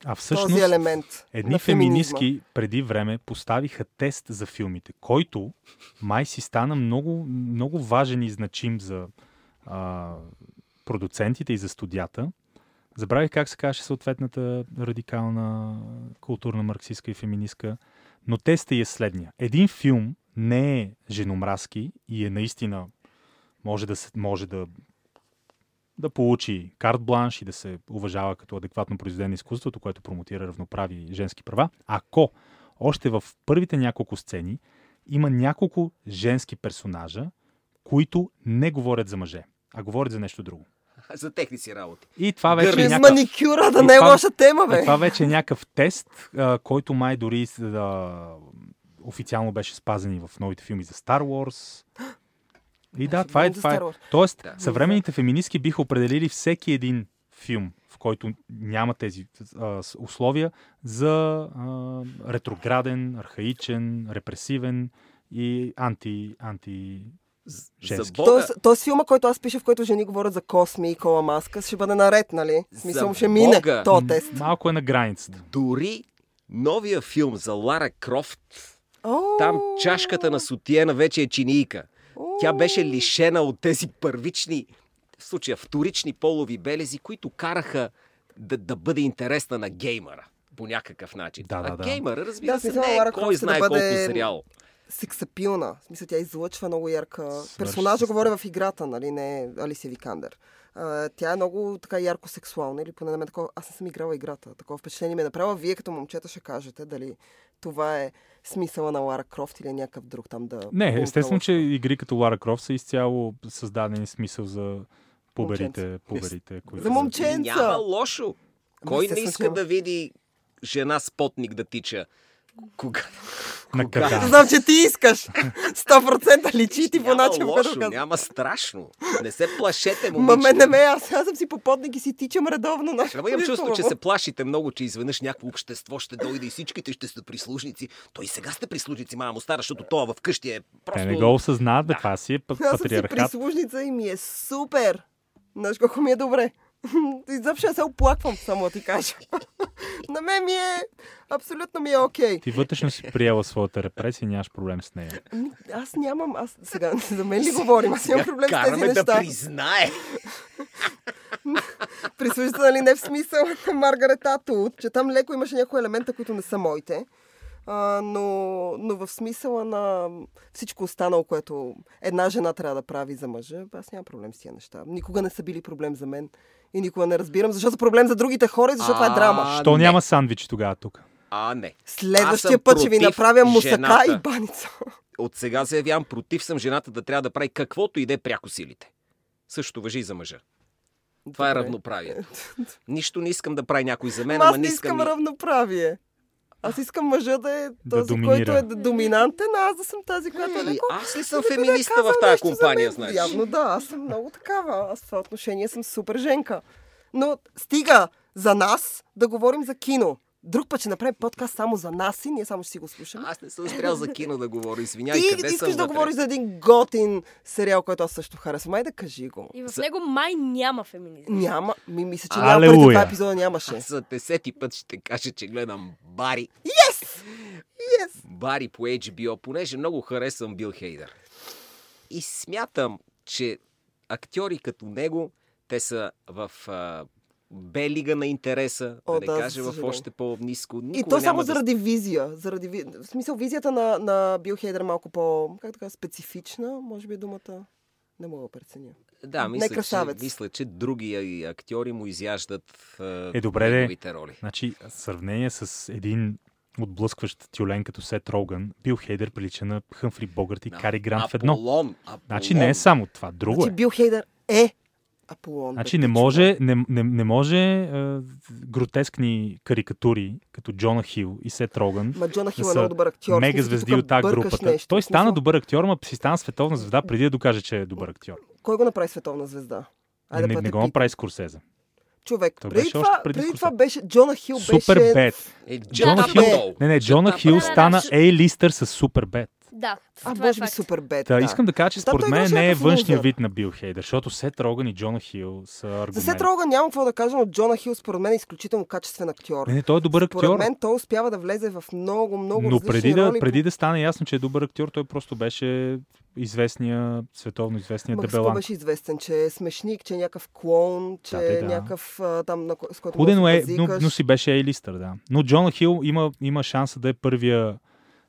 А всъщност, този елемент едни феминистки преди време поставиха тест за филмите, който май си стана много, много важен и значим за а, продуцентите и за студията. Забравих как се каже съответната радикална културна марксистка и феминистка, но теста е следния. Един филм не е женомразки и е наистина може да, се, може да да получи карт бланш и да се уважава като адекватно произведение на изкуството, което промотира равноправи и женски права, ако още в първите няколко сцени има няколко женски персонажа, които не говорят за мъже, а говорят за нещо друго. *laughs* За техни си работи. И това вече е Чрез някакъв... маникюра, да И не е лоша тема, И бе. това вече е някакъв тест, който май дори да, официално беше спазен и в новите филми за Star Wars. *gasps* И да, Аз това е. Това е. Тоест, Да. съвременните феминистки биха определили всеки един филм, в който няма тези а, условия за а, ретрограден, архаичен, репресивен и анти, анти женски. Бога, Тоест, тоест филма, който аз пиша, в който жени говорят за Косми и Кола Маска, ще бъде наред, нали? Смисъл, ще мине Бога! то тест. Малко е на границата. дори новия филм за Лара Крофт, Там чашката на Сотиена вече е чинийка. Тя беше лишена от тези първични, в случая вторични полови белези, които караха да, да бъде интересна на геймера по някакъв начин. Да, да, а да. геймера, разбира Да, се, смисъл, не е кой ще да знае бъде- колко зрял. сексапилна. В смисъл, тя излъчва много ярка. Персонажа говоря в играта, нали? Не Алисия Викандер. А, тя е много така ярко сексуална, или поне на мен такова. Аз не съм играла играта. Такова впечатление ми е направила. Вие като момчета ще кажете дали това е смисъла на Лара Крофт или е някакъв друг там да... Не, естествено, че игри като Лара Крофт са изцяло създадени смисъл за пуберите, пуберите, които... За момченца! Няма лошо. Кой не иска да види жена спотник да тича? Кога? На Кога? Знам, че ти искаш. 100% личи ти по начин, лошо, казвам. няма страшно. Не се плашете, Ма момичета. мен не ме, аз, аз съм си попотник и си тичам редовно. На... Ама имам чувство, че се плашите много, че изведнъж някакво общество ще дойде и всичките ще са прислужници. Той сега сте прислужници, мамо стара, защото това вкъщи е просто... Те не го осъзнават, бе, това си е п- Аз съм си патриархат. прислужница и ми е супер. Знаеш колко ми е добре. *laughs* Изобщо не се оплаквам, само да ти кажа. *laughs* На мен ми е... Абсолютно ми е окей. Ти вътрешно си приела своята репресия и нямаш проблем с нея. Ами, Аз нямам... Аз сега за мен ли говорим? Аз нямам проблем с тези Караме да неща. признае. Прислужица, нали, не в смисъл на *laughs* Маргарет Атут, че там леко имаше някои елемента, които не са моите. А, но, но в смисъла на всичко останало, което една жена трябва да прави за мъжа, аз нямам проблем с тия неща. Никога не са били проблем за мен и никога не разбирам, защо са проблем за другите хора и защо това е драма. Що не. няма сандвич тогава тук? А, не. Аз Следващия път ще ви направя мусака и баница. От сега заявявам, против съм жената да трябва да прави каквото и да е пряко силите. Същото въжи и за мъжа. Това е Добре. равноправие. Нищо не искам да прави някой за мен, Ама аз ама не не искам искам... равноправие. Аз искам мъжа да е Да този, доминира. който е доминантен, а аз да съм тази, която е леко аз ли съм Да феминиста казал в тази компания, знаеш? Явно да, аз съм много такава. Аз в това отношение съм супер женка. Но стига за нас да говорим за кино. Друг път ще направим подкаст само за нас и ние само ще си го слушаме. Аз не съм спрял за кино да говоря. Извинявай, Ти къде искаш съм да вътре? говориш за един готин сериал, който аз също харесвам. Май да кажи го. И в За- него май няма феминизъм. Няма. Ми, мисля, че няма преди два епизода нямаше. Аз за десети път ще кажа, че гледам Бари. Yes! Yes! Бари по HBO, понеже много харесвам Бил Хейдър. И смятам, че актьори като него, те са в а, Б лига на интереса, О, да не да, кажа в още по-низко. И то само да заради визия. Заради. В смисъл, визията на, на Бил Хейдър е малко по, как така, специфична, може би думата. Не мога да преценя. Да, мисля, че, мисля, че други актьори му изяждат Е, добре, неговите роли. Значи, в сравнение с един отблъскващ тюлен като Сет Роган, Бил Хейдър прилича на Хъмфри Богърт и Да. Кари Грант в едно. Аполон, Аполон. Значи не е само това, друго Значи е. Бил Хейдър е Аполон. Значи не може, не, не, не може е, гротескни карикатури, като Джона Хил и Сет Роган, Ма Джона Хил да е много добър актьор. мега звезди от тази групата. Нещо. Той стана смисъл, добър актьор, ма си стана световна звезда преди да докаже, че е добър актьор. Кой го направи световна звезда? не, не, пък не го направи Скорсезе. Човек, Той преди, беше това, още преди преди това беше Джона Хил Супер беше... бед. Е, Джона Хил, не, не, Джона Да, Хил да, стана да. A-листър с супер бед. Да, А, това е може би факт. супер бед. Та, да. искам да кажа, че Да, според той мен не е външния вид на Бил Хейдър, защото Сет Роган и Джона Хил са аргумент. За Сет Роган нямам какво да кажа, но Джона Хил според мен е изключително качествен актьор. Не, не, той е добър Според актьор. мен той успява да влезе в много, много Но преди да, роли. преди да стане ясно, че е добър актьор, той просто беше известния, световно известния Ма с какво дебелан. беше известен, че е смешник, че е някакъв клоун, че Да, е да. някакъв там, на, ко- с който Худен, е, да но, но си беше A-листър, да. Но Джона Хил има, има шанса да е първия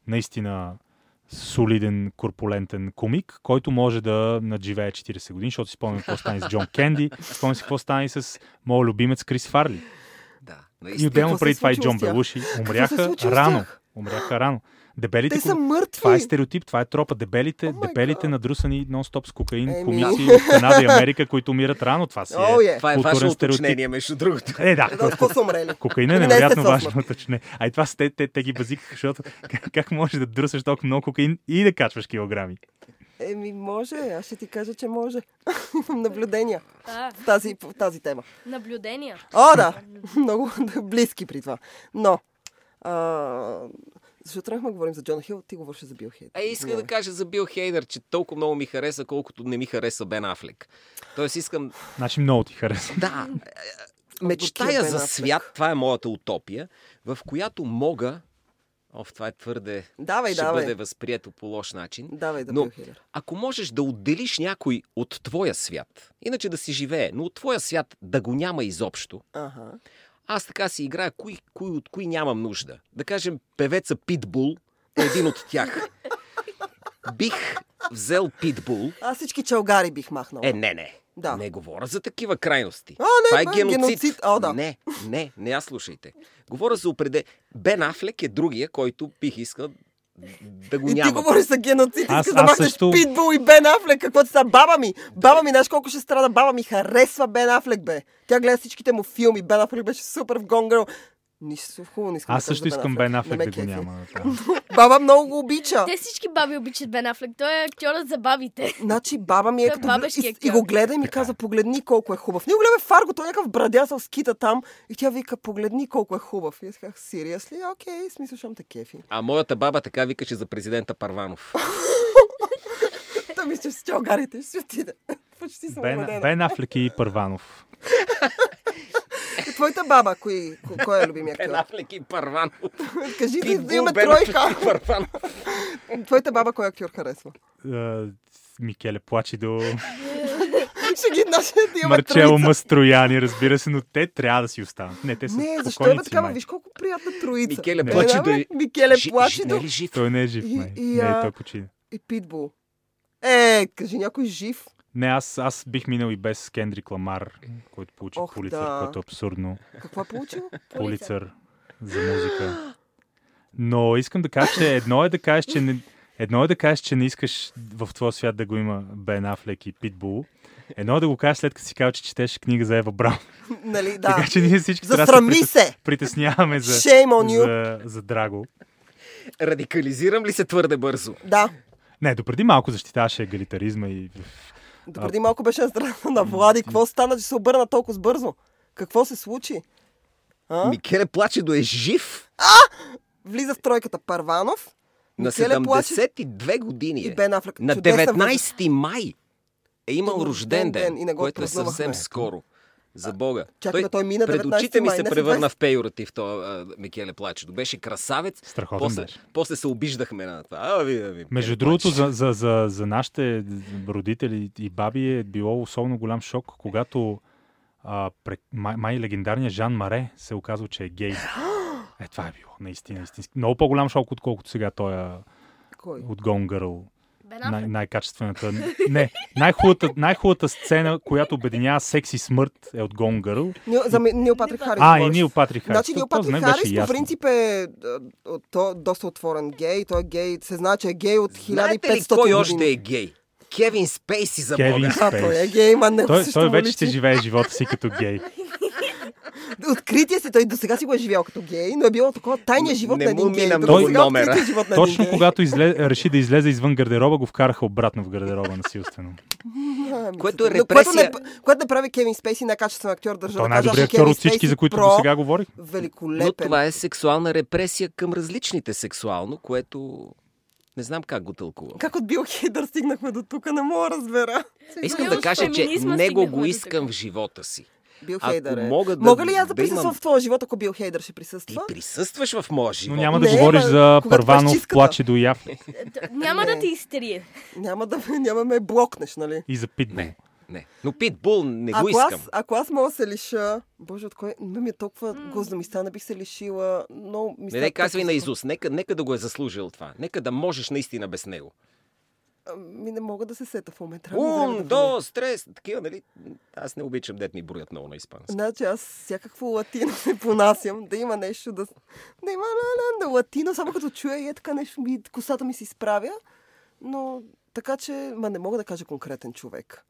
наистина солиден, корпулентен комик, който може да надживее 40 години, защото си спомням какво стане с Джон Кенди, спомням си какво стане с моят любимец Крис Фарли. Да, И отделно се преди това и Джон? Белуши. Умряха рано. Умряха рано. Дебелите, Те са мъртви. това е стереотип, това е тропа. Дебелите, май дебелите надрусани нон-стоп с кокаин, Еми. комици *laughs* от Канада и Америка, които умират рано. Това си е. е. Това е ваше стереотип. уточнение, между другото. Е, да. Да, какво са умрели? Кокаина е сте невероятно важно уточнение. А и това са те, те, те ги базикаха, защото как, как можеш да друсаш толкова много кокаин и да качваш килограми? Еми, може. Аз ще ти кажа, че може. Имам *laughs* наблюдения А, в тази, в тази тема. наблюдения. О, да. *laughs* Много близки при това. Но, а, защо тръгнахме да говорим за Джона Хил? Ти говориш за Бил Хейт. А исках да кажа за Бил Хейдър, че толкова много ми хареса, колкото не ми хареса Бен Афлек. Тоест искам... Значи много ти харесва. Да, мечтая за Афлек. свят, това е моята утопия, в която мога... Оф, това е твърде... Давай, ще давай. бъде възприето по лош начин. Давай да Но- Хейдър. Ако можеш да отделиш някой от твоя свят, иначе да си живее, но от твоя свят да го няма изобщо, Ага. Аз така си играя, кои, кои, от кои нямам нужда. Да кажем, певеца Питбул е един от тях. Бих взел Питбул. Аз всички чалгари бих махнал. Е, не, не. Да. Не говоря за такива крайности. А, не, Това е геноцид. геноцид. О, да. Не, не, не я слушайте. Говоря за определен... Бен Афлек е другия, който бих искал да го И ти няма. говориш за геноцид, Аз- да махнеш също- Питбул и Бен Афлек, какво ти са баба ми? Баба ми, знаеш колко ще страда? Баба ми харесва Бен Афлек, бе. Тя гледа всичките му филми. Бен Афлек беше супер в Gone Girl. Нищо хубаво не искам Аз да също искам Бен Афлек да го няма. Да. *laughs* Баба много го обича. Те всички баби обичат Бен Афлек. Той е актьорът за бабите. Значи баба ми е Той като... И, и го гледа и ми Така каза, погледни колко е хубав. Ние го гледаме Фарго, той е някакъв брадясъл скита там. И тя вика, погледни колко е хубав. И аз казах, сериосли? Окей, смисъл, щом те кефи. А моята баба така викаше за президента Парванов. *laughs* Та мисля, че с чалгарите ще си отиде. *laughs* Почти съм Бен. Бен Афлек и Първанов. И твоята баба, кой, кой, е любимия актьор? Афлек и Парванов. Кажи да имаме Бен Афлек тройка. и Парванов. Твоята баба кой актьор харесва? Е, Микеле Плачидо, Ще ги наши да имаме Марчело. Мастрояни, разбира се, но те трябва да си останат. Не, те са Не, защо е такава? Виж колко приятна троица. Микеле да, бе, е- Микеле Плачидо Не е? Той не е жив, И- май. и, Не, той почина. и Питбул. Е, кажи някой жив. Не, аз, аз бих минал и без Кендрик Ламар, който получи Ох, Пулицър, да. което е абсурдно. Какво е получил? *laughs* Пулицър за музика. Но искам да кажа, че едно е да кажеш, че не, едно е да кажеш, че не искаш в твоя свят да го има Бен Афлек и Питбул. Едно е да го кажеш след като си казал, че четеш книга за Ева Браун. нали, *laughs* да. Така че ние всички трябва да се Застрами притес- се! притесняваме за, Shame on you. за, за Драго. Радикализирам ли се твърде бързо? Да. Не, допреди малко защитаваше егалитаризма и Допреди малко беше на страната на Влади. Какво стана, че се обърна толкова бързо? Какво се случи? А? Микеле Плачедо е жив Влиза в тройката Парванов. на Микеле Плаче 72 години. и Е. Бен Афлек. На Чудесна възраст. 19 май е имал Има рожден ден, и го което е съвсем скоро. За Бога. чакай, бе, той мина пред 19 очите ми се превърна 20. в пейоратив, то а, Микеле Плачедо. Беше красавец. Страхотен после, беше. после се обиждахме на това. А, ви, ви, Между другото, за, за, за, за нашите родители и баби е било особено голям шок, когато а, пре, май, май легендарният Жан Маре се оказва, че е гей. *gasps* Е, това е било наистина истински. Много по-голям шок, отколкото сега той е Кой? от Gone Girl. Най- най-качествената. Не, най-хубавата, най-хубавата сцена, която обединява секс и смърт е от Gone Girl. Нил, за Ми- Нил Патрик Харис. А, и. Нил Патрик Харис. Значи Нил Патрик Харис по принцип е а, то, доста отворен гей. Той е гей. Се знае, че е гей от 1500 Знаете ли кой още е гей? Кевин Спейси за Кевин Бога. А, той е гей, ма не Той, той вече ще живее живота си като гей. *laughs* Открития си, той до сега си го е живял като гей, но е било такова тайния живот Не на един гей. сега номера. живот на Точно един гей. когато изле, реши да излезе извън гардероба, го вкараха обратно в гардероба насилствено. А, *laughs* Което е но Което не, репресия. което не прави Кевин Спейси най-качествен актьор, държа Той е да кажа. Кевин актьор от всички, за които про, до сега говорих. Великолепен. Но това е сексуална репресия към различните сексуално, което не знам как го тълкувам. Как от Бил Хейдър стигнахме до тук, не мога да разбера. Искам да кажа, че него го искам в живота си. Бил Ако Хейдър е. мога да- Мога ли аз да, да присъствам имам- в твоя живот, ако Бил Хейдър ще Ти присъства? присъстваш в моя Но живот. няма да Не, говориш ма, за Първанов, плаче до Т- *laughs* Няма Не. да ти изтрие. Няма да, няма ме блокнеш, нали? и за Питбул. Не, не. Но Питбул не го ако, искам. аз, ако аз мога да се лиша... Боже, от кой... Но ми е толкова гузно ми стана, бих се лишила. Но ми Не, не казвай на Изус. Нека, нека да го е заслужил това. Нека да можеш наистина без него. Ми не мога да се сета в момента. Трябва ми време Ум, да до, влезе. стрес. Такива, нали? Аз не обичам дет ми броят много на испански. Значи аз всякакво латино се понасям, да има нещо да... Да има на, на, на латино, само като чуя и е така нещо, ми, косата ми се изправя. Но така че, ма не мога да кажа конкретен човек.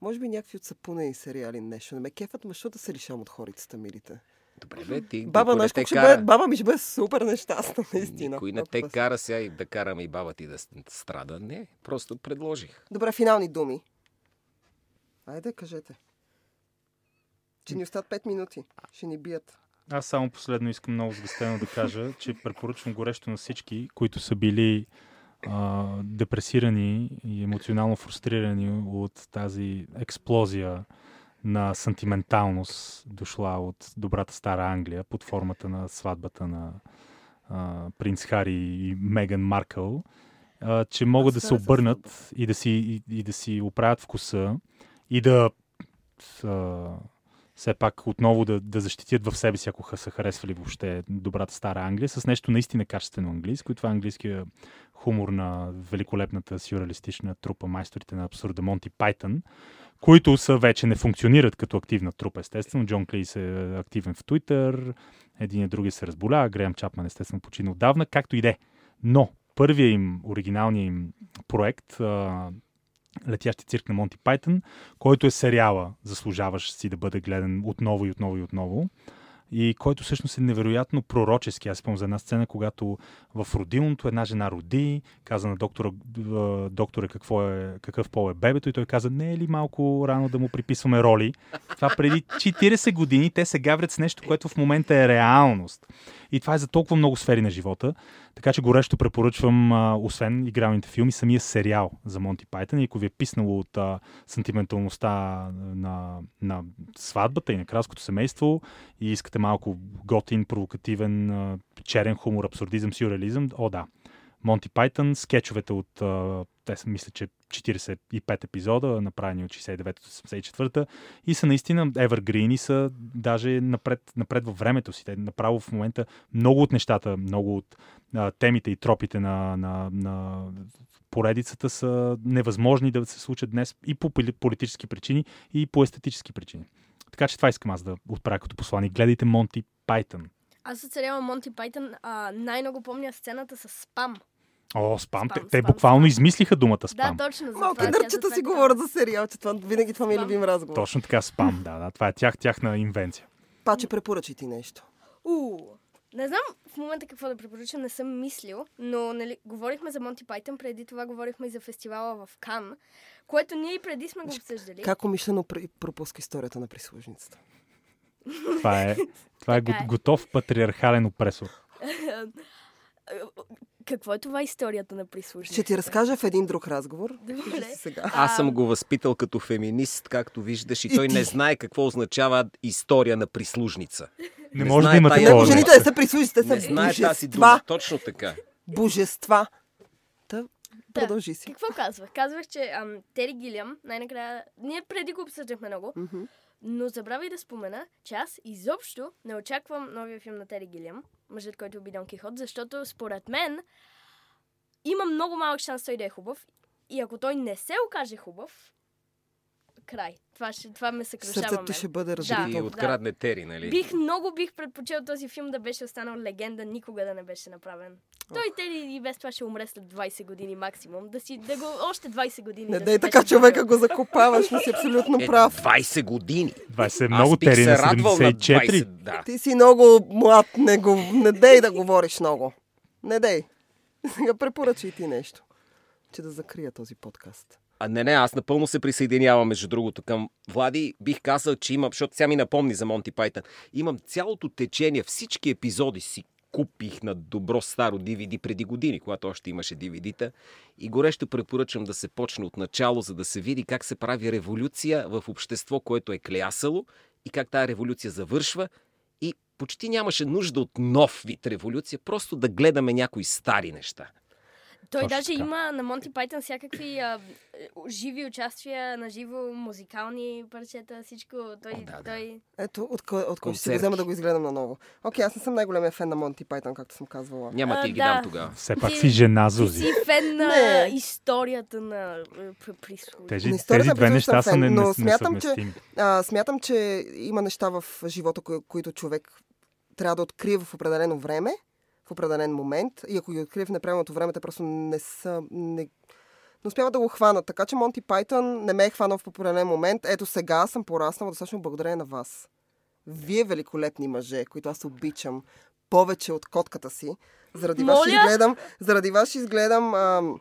Може би някакви от сапунени сериали нещо. Не ме кефат, ма защото се лишавам от хорицата, милите. Добре, бе, ти Баба, знаеш те колко ще кара. бъде, баба ми ще бъде супер нещастна, *laughs* наистина. Никой не те кара сега и да караме и баба ти да страда. Не, просто предложих. Добре, финални думи. Айде, кажете. Че ни остават 5 минути. Ще ни бият. Аз само последно искам много сгъстено да кажа, че препоръчвам горещо на всички, които са били а, депресирани и емоционално фрустрирани от тази експлозия на сантименталност, дошла от добрата стара Англия под формата на сватбата на а, принц Хари и Меган Маркъл, а, че могат да се обърнат и да си, и, и да си оправят вкуса и да а, все пак отново да, да защитят в себе си, ако са харесвали въобще добрата стара Англия, с нещо наистина качествено английско. И това е английския хумор на великолепната сюрреалистична трупа майсторите на абсурда Монти Пайтън, които са вече не функционират като активна трупа, естествено. Джон Клейс е активен в Твитър, един и други се разболя, Греъм Чапман естествено почина отдавна, както и де. Но първия им, оригиналния им проект, Летящи цирк на Монти Пайтън, който е сериала, заслужаваш си да бъде гледан отново и отново и отново. И който всъщност е невероятно пророчески. Аз спомням за една сцена, когато в родилното една жена роди, каза на доктора, а, доктора какво е, какъв пол е бебето и той каза, не е ли малко рано да му приписваме роли? Това преди 40 години те се гаврят с нещо, което в момента е реалност. И това е за толкова много сфери на живота. Така че горещо препоръчвам, освен игралните филми, самия сериал за Монти Пайтън. И ако ви е писнало от а, сантименталността на, на сватбата и на кралското семейство и искате малко готин, провокативен, а, черен хумор, абсурдизъм, сюрреализъм, о да. Монти Пайтън, скетчовете от, те са, мисля, че 45 епизода, направени от 69-84 и са наистина evergreen и са даже напред, напред във времето си. Те направо в момента много от нещата, много от а, темите и тропите на, на, на поредицата са невъзможни да се случат днес и по поли- политически причини, и по естетически причини. Така че това искам аз да отправя като послание. Гледайте Монти Пайтън. Аз сериала Монти Пайтън най-много помня сцената с спам. О, спам. Спам, те, те буквално спам. измислиха думата спам. Да, точно. За тя нърчета си говорят за сериал, че това, винаги това ми е любим разговор. Точно така, спам. Да, да. Това е тях, тяхна инвенция. Паче, препоръчай ти нещо. У, не знам в момента какво да препоръчам, не съм мислил, но нали, говорихме за Монти Пайтън, преди това говорихме и за фестивала в Кан, което ние и преди сме го обсъждали. Как умишлено пропуска историята на прислужницата? Това е, това е, е. го- готов патриархален опресор. *laughs* Какво е това историята на прислужниците? Ще ти разкажа в един друг разговор. Добре. Сега. Аз съм го възпитал като феминист, както виждаш, и И той не ти. знае какво означава история на прислужница. Не, Не може да има такова. Жените не са прислужи, те Не са знае тази дума. Точно така. Божества. Та, Да. продължи си. Какво казвах? Казвах, че ам, Тери Гилям, най-накрая, ние преди го обсъждахме много, Мгм. Но забравих да спомена, че аз изобщо не очаквам новия филм на Тери Гилям, мъжът, който уби Дон Кихот, защото според мен има много малък шанс той да е хубав. И ако той не се окаже хубав, край. Това, ще, това ме съкрушава Сърцето ще бъде Да. разбито. И открадне Тери, нали? Бих, много бих предпочел този филм да беше останал легенда, никога да не беше направен. Той Тери и без това ще умре след 20 години максимум. Да си, да го, още 20 години. Не да дай така човека го закопаваш, не си *laughs* абсолютно Е, прав. 20 години. 20 е Аз много бих тери се на радвал на 74. 20, да. Ти си много млад, не, го, не дей да говориш много. Не дей. *laughs* Сега препоръчай ти нещо, че да закрия този подкаст. А не, не, аз напълно се присъединявам, между другото, към Влади. Бих казал, че имам, защото сега ми напомни за Монти Пайтън. Имам цялото течение, всички епизоди си купих на добро старо DVD преди години, когато още имаше DVD-та. И горещо препоръчвам да се почне от начало, за да се види как се прави революция в общество, което е клеясало и как тази революция завършва. И почти нямаше нужда от нов вид революция, просто да гледаме някои стари неща. Той Точно даже така. има на Монти Пайтън всякакви а, живи участия, на живо музикални парчета, всичко. Той, О, да, да. той... Ето, от от кой ще го Концерти. взема да го изгледам наново. Окей, аз не съм най-големия фен на Монти Пайтън, както съм казвала. Няма А, ти ги да. дам тогава. Все пак Ти- си жена, Ти Зузи. си фен на историята на е, прислуги. Тези, тези две неща са фен, не, но не, смятам, че-. А, смятам, че има неща в живота, кои, които човек трябва да открие в определено време, в определен момент. И ако ги открие в неправилното време, те просто не са... Не, не успяват да го хванат. Така че Монти Пайтън не ме е хванал в определен момент. Ето сега съм пораснала достатъчно благодарение на вас. Вие великолепни мъже, които аз обичам повече от котката си. Заради вас ще Моля? изгледам, заради вас ще изгледам ам,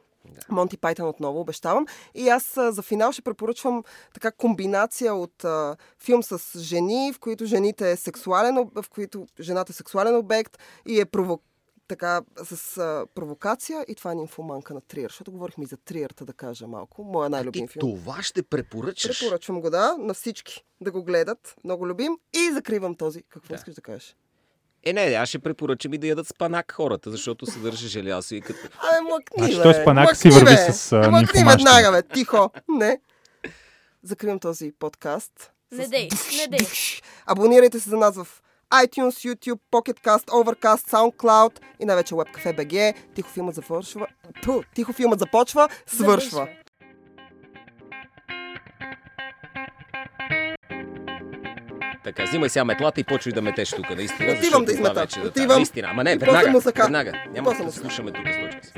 Монти Пайтън отново, обещавам. И аз а, за финал ще препоръчвам така комбинация от а, филм с жени, в които жените е сексуален, в които жената е сексуален обект и е прово... така с а, провокация и това е нимфоманка на Триер, защото говорихме и за Триерта да кажа малко. Моя най-любим Ти филм. това ще препоръчаш. Препоръчвам го, да, на всички да го гледат. Много любим. И закривам този. Какво Да. искаш да кажеш? Е, не, аз ще препоръчам и да ядат спанак хората, защото съдържа желязо и като... Абе, млъкни, Значи бе. той спанак си върви бе. с, а, Млъкни веднага, бе. Тихо. Не. Закривам този подкаст. Не дей, не дей. Абонирайте се за нас в iTunes, YouTube, Pocketcast, Overcast, SoundCloud и най-вече WebCafe BG. Тихо филмът започва. Ту, тихо филмът започва, свършва. Завършва. Така, взимай сега метлата и почвай да метеш тук, наистина. Отивам да измета. да- Отивам. Наистина, ама не, веднага, веднага. Няма да слушаме тук 100 часа.